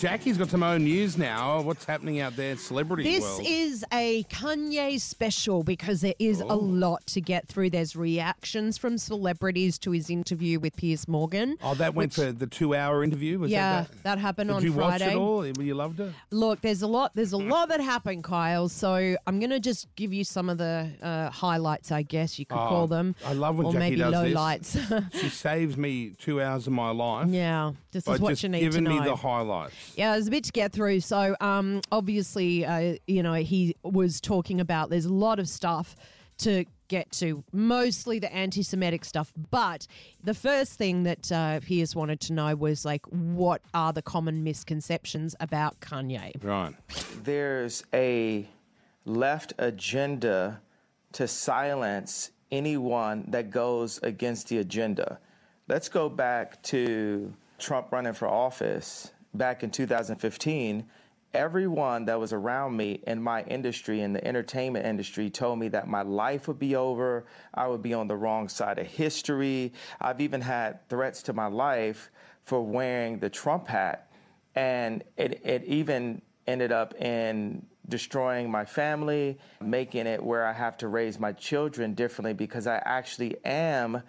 Jackie's got some own news now. What's happening out there in celebrity This world? is a Kanye special because there is a lot to get through. There's reactions from celebrities to his interview with Piers Morgan. oh, that went which- for the two-hour interview. Was yeah, that, that? that happened Did on you watch it all? You loved it. Look, there's a lot. There's a lot that happened, Kyle. So I'm going to just give you some of the uh, highlights, I guess you could Oh, call them. I love when or Jackie maybe does low this. lights. She saves me two hours of my life. yeah, this is what just you need giving to know. me the highlights. Yeah, there's a bit to get through. So, um, obviously, uh, you know, he was talking about there's a lot of stuff to get to, mostly the anti Semitic stuff. But the first thing that uh, Piers wanted to know was like, what are the common misconceptions about Kanye? Right. there's a left agenda to silence anyone that goes against the agenda. Let's go back to Trump running for office back in 2015. Everyone that was around me in my industry, in the entertainment industry, told me that my life would be over. I would be on the wrong side of history. I've even had threats to my life for wearing the Trump hat and it, it even ended up in destroying my family, making it where I have to raise my children differently because I actually am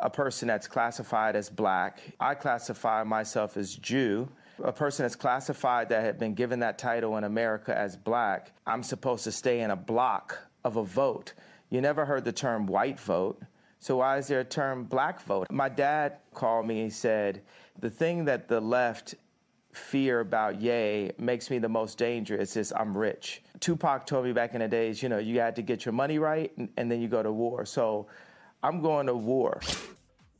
a person that's classified as black. I classify myself as Jew. A person that's classified that had been given that title in America as black, I'm supposed to stay in a block of a vote. You never heard the term white vote. So why is there a term black vote? My dad called me and said, the thing that the left fear about Ye makes me the most dangerous is I'm rich. Tupac told me back in the days, you know, you had to get your money right and, and then you go to war. So I'm going to war.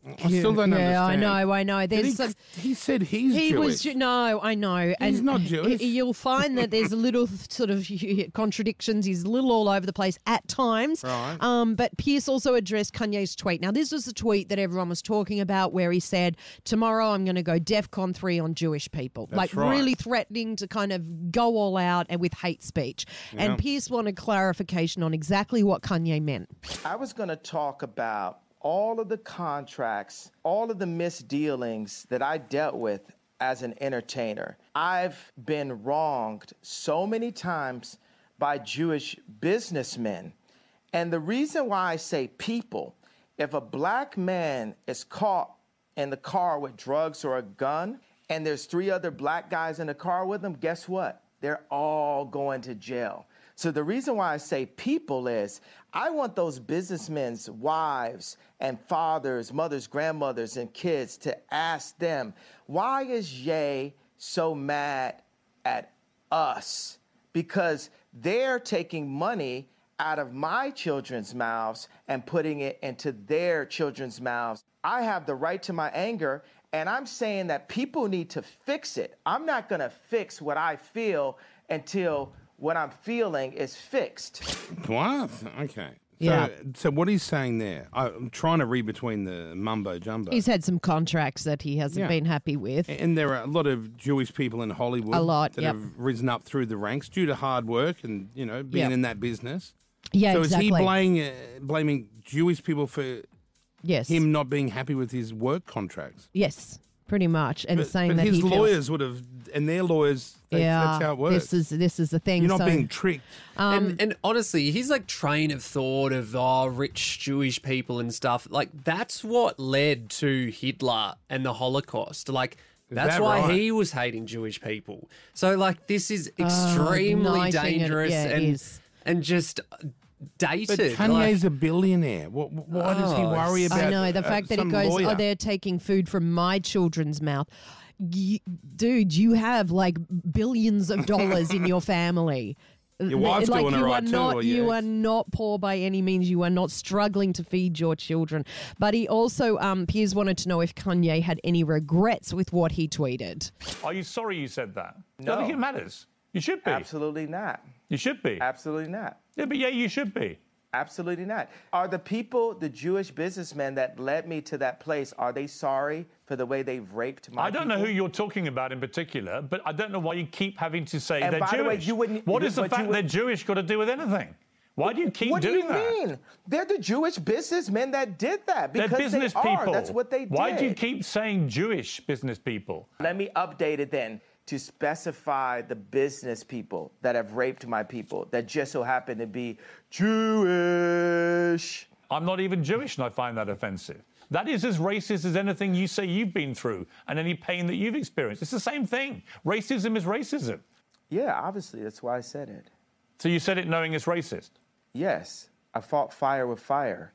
I still don't yeah, I know, I know. There's he, some. he said he's He Jewish. was Ju- no, I know. He's not y- Jewish. You'll find that there's a little sort of contradictions. He's a little all over the place at times. Right. Um, but Piers also addressed Kanye's tweet. Now, this was the tweet that everyone was talking about, where he said, "Tomorrow I'm going to go DefCon three on Jewish people," like right. really threatening to kind of go all out and with hate speech. And Piers wanted clarification on exactly what Kanye meant. I was going to talk about all of the contracts, all of the misdealings that I dealt with as an entertainer. I've been wronged so many times by Jewish businessmen. And the reason why I say people, if a black man is caught in the car with drugs or a gun, and there's three other black guys in the car with him, guess what? They're all going to jail. So the reason why I say people is I want those businessmen's wives and fathers, mothers, grandmothers, and kids to ask them, why is Ye so mad at us? Because they're taking money out of my children's mouths and putting it into their children's mouths. I have the right to my anger, and I'm saying that people need to fix it. I'm not gonna fix what I feel until what I'm feeling is fixed. What? Okay. So, Yeah. So what he's saying there, I'm trying to read between the mumbo jumbo. He's had some contracts that he hasn't Yeah. been happy with. and there are a lot of Jewish people in Hollywood A lot, that yep. have risen up through the ranks due to hard work and you know being Yep. in that business. Yeah, so exactly. is he blaming uh, blaming Jewish people for yes. him not being happy with his work contracts? Yes, pretty much, and But, saying but that his he feels, lawyers would have, and their lawyers, they, yeah, that's how it works. this is this is the thing. You're not so, being tricked. Um, and, and honestly, his like train of thought of oh, rich Jewish people and stuff, like that's what led to Hitler and the Holocaust. Like that's that why right? he was hating Jewish people. So like this is extremely igniting it- dangerous yeah, and and just dated. But like- Kanye's a billionaire. What, why does he Oh, worry about? It? I know the uh, fact that he goes, lawyer? "Oh, they're taking food from my children's mouth." Y- dude, you have like billions of dollars in your family. Your wife's like doing you all are right too, not, or you your are not poor by any means. You are not struggling to feed your children. But he also, um, Piers wanted to know if Kanye had any regrets with what he tweeted. Are you sorry you said that? I No. don't think it matters. You should be. Absolutely not. You should be. Absolutely not. Yeah, but yeah, you should be. Absolutely not. Are the people, the Jewish businessmen that led me to that place, are they sorry for the way they've raped my I don't know who you're talking about in particular, but I don't know why you keep having to say And they're by the Jewish. way, you wouldn't- what you- is the fact would- they're Jewish got to do with anything? Why do you keep what do doing you that? mean? They're the Jewish businessmen that did that They're because business they are. people. That's what they did. Why do you keep saying Jewish business people? Let me update it then. To specify the business people that have raped my people that just so happen to be Jewish. I'm not even Jewish, and I find that offensive. That is as racist as anything you say you've been through and any pain that you've experienced. It's the same thing. Racism is racism. Yeah, obviously, that's why I said it. So you said it knowing it's racist. Yes, I fought fire with fire.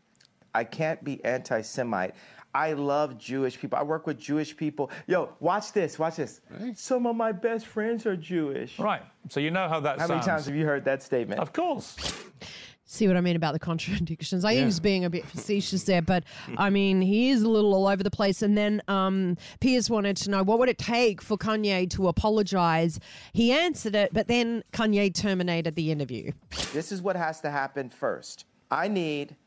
I can't be anti Semite. I love Jewish people. I work with Jewish people. Yo, watch this, watch this. Some of my best friends are Jewish. Right. So you know how that How sounds. many times have you heard that statement? Of course. See what I mean about the contradictions? I think he's being a bit facetious there, but I mean, he is a little all over the place. And then um, Piers wanted to know what would it take for Kanye to apologize. He answered it, but then Kanye terminated the interview. This is what has to happen first. I need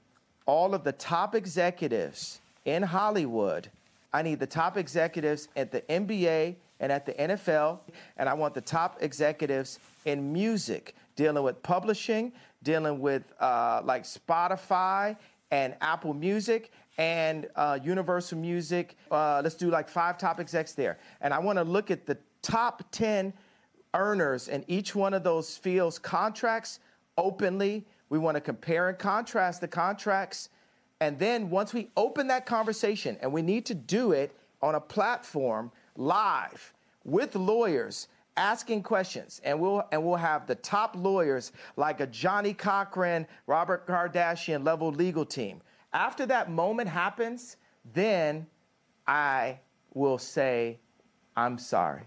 all of the top executives in Hollywood. I need the top executives at the NBA and at the NFL, and I want the top executives in music, dealing with publishing, dealing with uh, like Spotify and Apple Music and uh, Universal Music. Uh, let's do like five top execs there. And I want to look at the top 10 earners in each one of those fields contracts openly. We want to compare and contrast the contracts. And then once we open that conversation, and we need to do it on a platform live with lawyers asking questions, and we'll and we'll have the top lawyers like a Johnnie Cochran, Robert Kardashian level legal team. After that moment happens, then I will say, I'm sorry.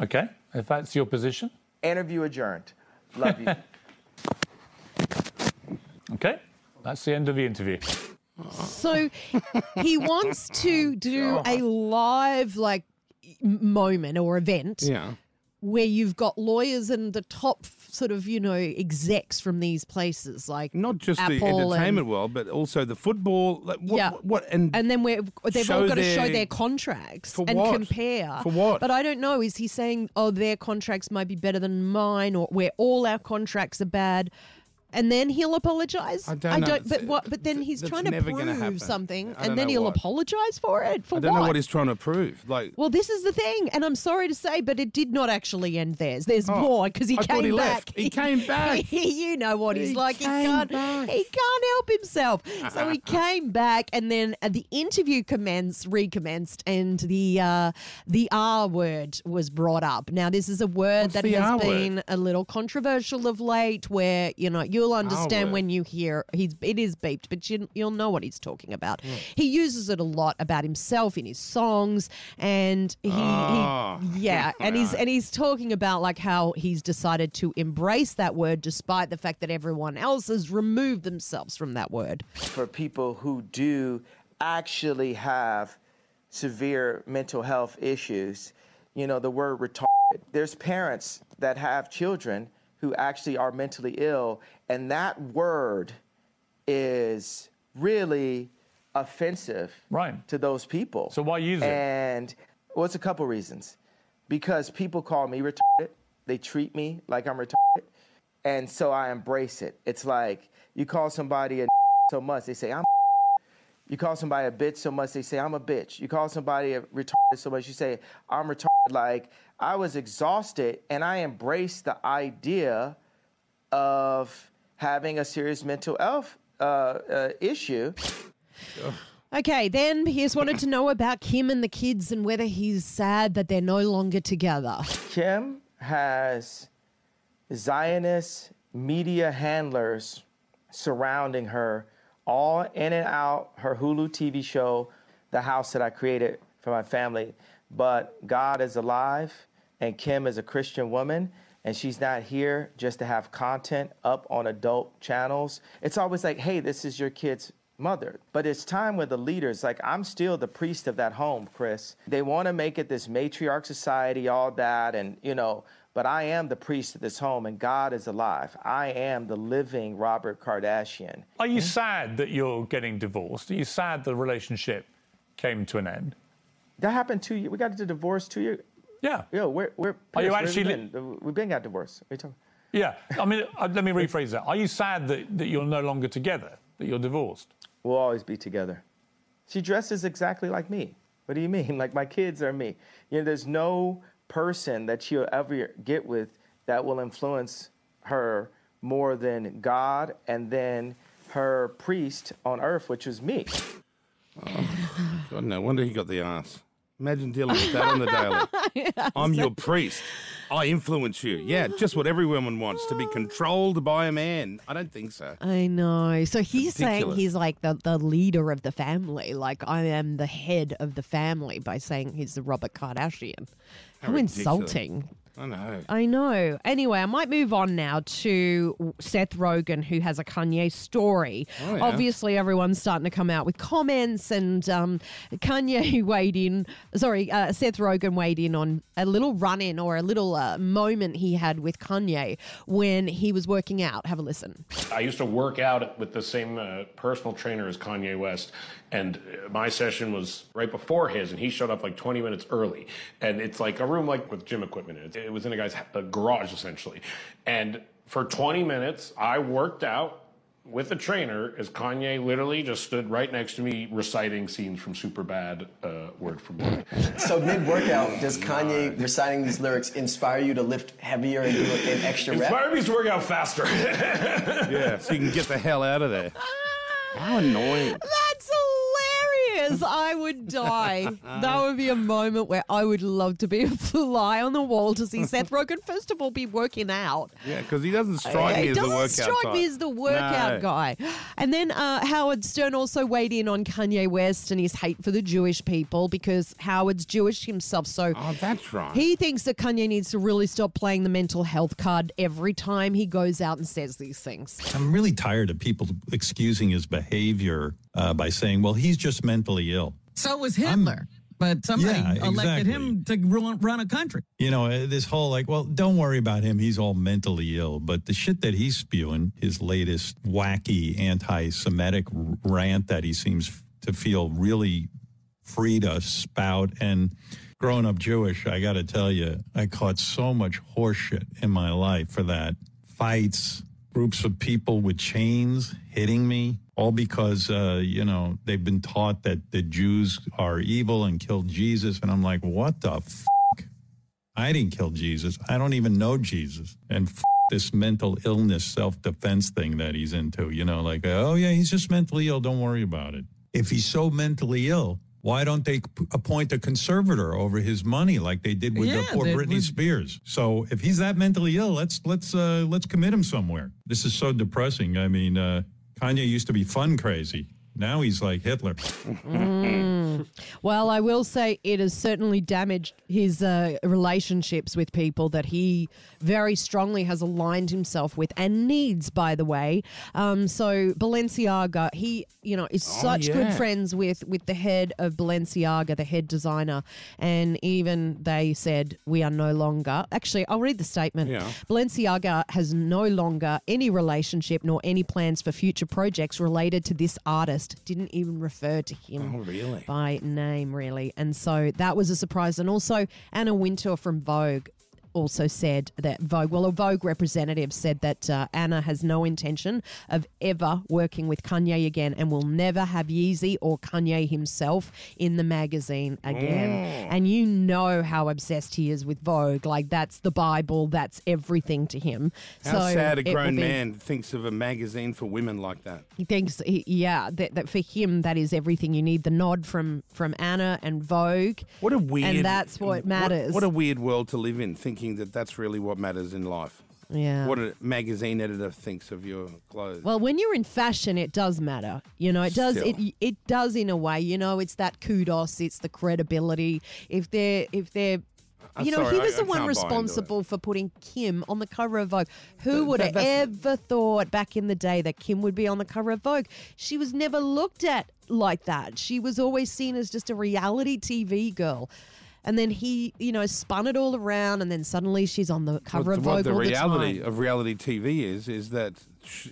Okay. If that's your position. Interview adjourned. Love you. Okay. That's the end of the interview. So he wants to do a live, like, moment or event Yeah. where you've got lawyers and the top sort of, you know, execs from these places, like Not just the Apple and- entertainment world, but also the football. Like, what, Yeah. what, what- and and then we're, they've show all got to show their- their contracts For and what? compare. For what? But I don't know. Is he saying, oh, their contracts might be better than mine, or where all our contracts are bad? And then he'll apologize. I don't know. But what? But then he's that's trying to never gonna happen. prove something, I don't and then know he'll what. apologize for it. For I don't what? know what he's trying to prove. Like, Well, this is the thing, and I'm sorry to say, but it did not actually end there. There's Oh, more because he I came thought he back. left. He came back. you know what he's He like. He came can't. back. He can't help himself. So he came back, and then uh, the interview commenced, recommenced, and the uh, the R word was brought up. Now, this is a word What's that the has R word? been a little controversial of late. Where you know you'll understand when you hear he's it is beeped, but you, you'll know what he's talking about. Hmm. He uses it a lot about himself in his songs, and he, Ah. he yeah, and he's and he's talking about like how he's decided to embrace that word despite the fact that everyone else has removed themselves from that word. for people who do actually have severe mental health issues. You know, the word retarded. There's parents that have children who actually are mentally ill, and that word is really offensive Right. to those people. So why use it? And well, it's a couple reasons. Because people call me retarded, they treat me like I'm retarded, and so I embrace it. It's like you call somebody a so much, they say I'm. You call somebody a bitch so much, they say I'm a bitch. You call somebody a retarded so much, you say I'm retarded. Like I was exhausted, and I embraced the idea of having a serious mental health uh, uh, issue. Okay, then he's wanted to know about Kim and the kids and whether he's sad that they're no longer together. Kim has Zionist media handlers surrounding her, all in and out her Hulu TV show, The House That I Created for My Family. But God is alive, and Kim is a Christian woman, and she's not here just to have content up on adult channels. It's always like, hey, this is your kid's mother. But it's time where the leaders, like I'm still the priest of that home, Chris. They want to make it this matriarch society, all that, and you know, but I am the priest of this home, and God is alive. I am the living Robert Kardashian. Are you sad that you're getting divorced? Are you sad the relationship came to an end? That happened two years. We got the divorce two years. Yeah. Yo, we're we're. Are you actually we li- been? We've been got divorced. What are you talking? Yeah. I mean, uh, let me rephrase that. Are you sad that, that you're no longer together, that you're divorced? We'll always be together. She dresses exactly like me. What do you mean? Like my kids are me. You know, there's no person that she'll ever get with that will influence her more than God and then her priest on earth, which was me. Oh, God, no wonder he got the ass. Imagine dealing with that on the daily. I'm your priest. I influence you. Yeah, just what every woman wants to be ah. controlled by a man. I don't think so. I know. So he's saying he's like the, the leader of the family. Like I am the head of the family by saying he's the Robert Kardashian. How, ridiculous. insulting. I know. I know. Anyway, I might move on now to Seth Rogen, who has a Kanye story. Oh, yeah. Obviously, everyone's starting to come out with comments, and um, Kanye weighed in. Sorry, uh, Seth Rogen weighed in on a little run in or a little uh, moment he had with Kanye when he was working out. Have a listen. I used to work out with the same uh, personal trainer as Kanye West, and uh, my session was right before his, and he showed up like 20 minutes early. And it's like a room like with gym equipment. in It, it was in a guy's uh, garage essentially, and for 20 minutes I worked out with a trainer as Kanye literally just stood right next to me reciting scenes from Superbad, uh, word for word. So mid workout, does Kanye reciting these lyrics inspire you to lift heavier and do an extra rep? Inspired me to work out faster. Yeah, so you can get the hell out of there. How annoying. That's. I would die. That would be a moment where I would love to be a fly on the wall to see Seth Rogen, first of all, be working out. Yeah, because he doesn't strike He me as the workout doesn't workout strike type. me as the workout No. guy. And then uh, Howard Stern also weighed in on Kanye West and his hate for the Jewish people because Howard's Jewish himself. So Oh, that's right. he thinks that Kanye needs to really stop playing the mental health card every time he goes out and says these things. I'm really tired of people excusing his behavior uh, by saying, well, he's just mentally ill. So was Hitler. but somebody Yeah, elected exactly. him to run, run a country. You know, uh, this whole like, well, don't worry about him. He's all mentally ill. But the shit that he's spewing, his latest wacky anti Semitic rant that he seems to feel really free to spout. And growing up Jewish, I got to tell you, I caught so much horseshit in my life for that. Fights, groups of people with chains hitting me, all because, uh, you know, they've been taught that the Jews are evil and killed Jesus. And I'm like, what the? I didn't kill Jesus. I don't even know Jesus. And this mental illness, self defense thing that he's into, you know, like, oh, yeah, he's just mentally ill. Don't worry about it. If he's so mentally ill, why don't they appoint a conservator over his money like they did with Yeah, the poor Britney would- Spears? So if he's that mentally ill, let's let's uh, let's commit him somewhere. This is so depressing. I mean, uh, Kanye used to be fun crazy. Now he's like Hitler. Well, I will say it has certainly damaged his uh, relationships with people that he very strongly has aligned himself with and needs, by the way. Um, so Balenciaga, he you know is such good yeah. friends with with the head of Balenciaga, the head designer, and even they said we are no longer. Actually, I'll read the statement. Yeah. Balenciaga has no longer any relationship nor any plans for future projects related to this artist. Didn't even refer to him Oh, really? by name, really. And so that was a surprise. And also, Anna Wintour from Vogue also said that Vogue, well, a Vogue representative said that uh, Anna has no intention of ever working with Kanye again and will never have Yeezy or Kanye himself in the magazine again. And you know how obsessed he is with Vogue. Like, that's the Bible, that's everything to him. How so sad a grown be- man thinks of a magazine for women like that. he thinks, yeah, that, that for him that is everything you need. The nod from from Anna and Vogue. What a weird. and that's what matters. What, a weird world to live in, thinking that that's really what matters in life. yeah. What a magazine editor thinks of your clothes. well, when you're in fashion, it does matter. You know, it does. It Still. it does in a way. You know, it's that kudos. It's the credibility. If they're if they're I'm you know, sorry, he was I the one into it. responsible for putting Kim on the cover of Vogue. Who would have that- that's- ever thought back in the day that Kim would be on the cover of Vogue? She was never looked at like that. She was always seen as just a reality TV girl. And then he, you know, spun it all around, and then suddenly she's on the cover what, of what Vogue the all reality the of reality TV is is that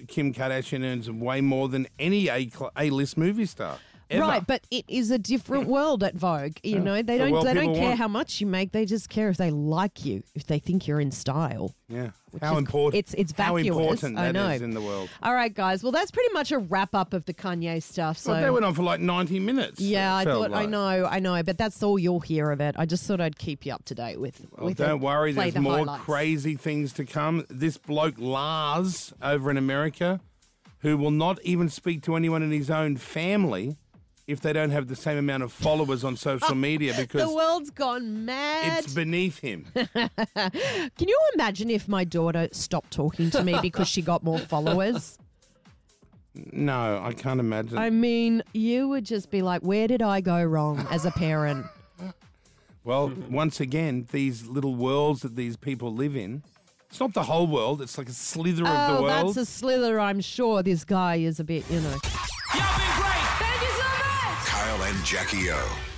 Kim Kardashian earns way more than any A list movie star. Ever. Right, but it is a different world at Vogue. You know, they don't world they don't care want. how much you make. They just care if they like you, if they think you're in style. Yeah. How is- important? it's- it's How vacuous, important I know. is in the world. All right, guys. Well, that's pretty much a wrap up of the Kanye stuff. So Well, they went on for like 90 minutes. yeah, I thought I know, I know, but that's all you'll hear of it. I just thought I'd keep you up to date with. Well, with don't it. worry, Play there's the more highlights. crazy things to come. This bloke Lars over in America, who will not even speak to anyone in his own family if they don't have the same amount of followers on social oh, media because The world's gone mad. it's beneath him. Can you imagine if my daughter stopped talking to me because she got more followers? No, I can't imagine. I mean, you would just be like, where did I go wrong as a parent? Well, once again, these little worlds that these people live in, it's not the whole world, it's like a slither of the Oh, world. that's a slither. I'm sure this guy is a bit, you know. And Jackie O.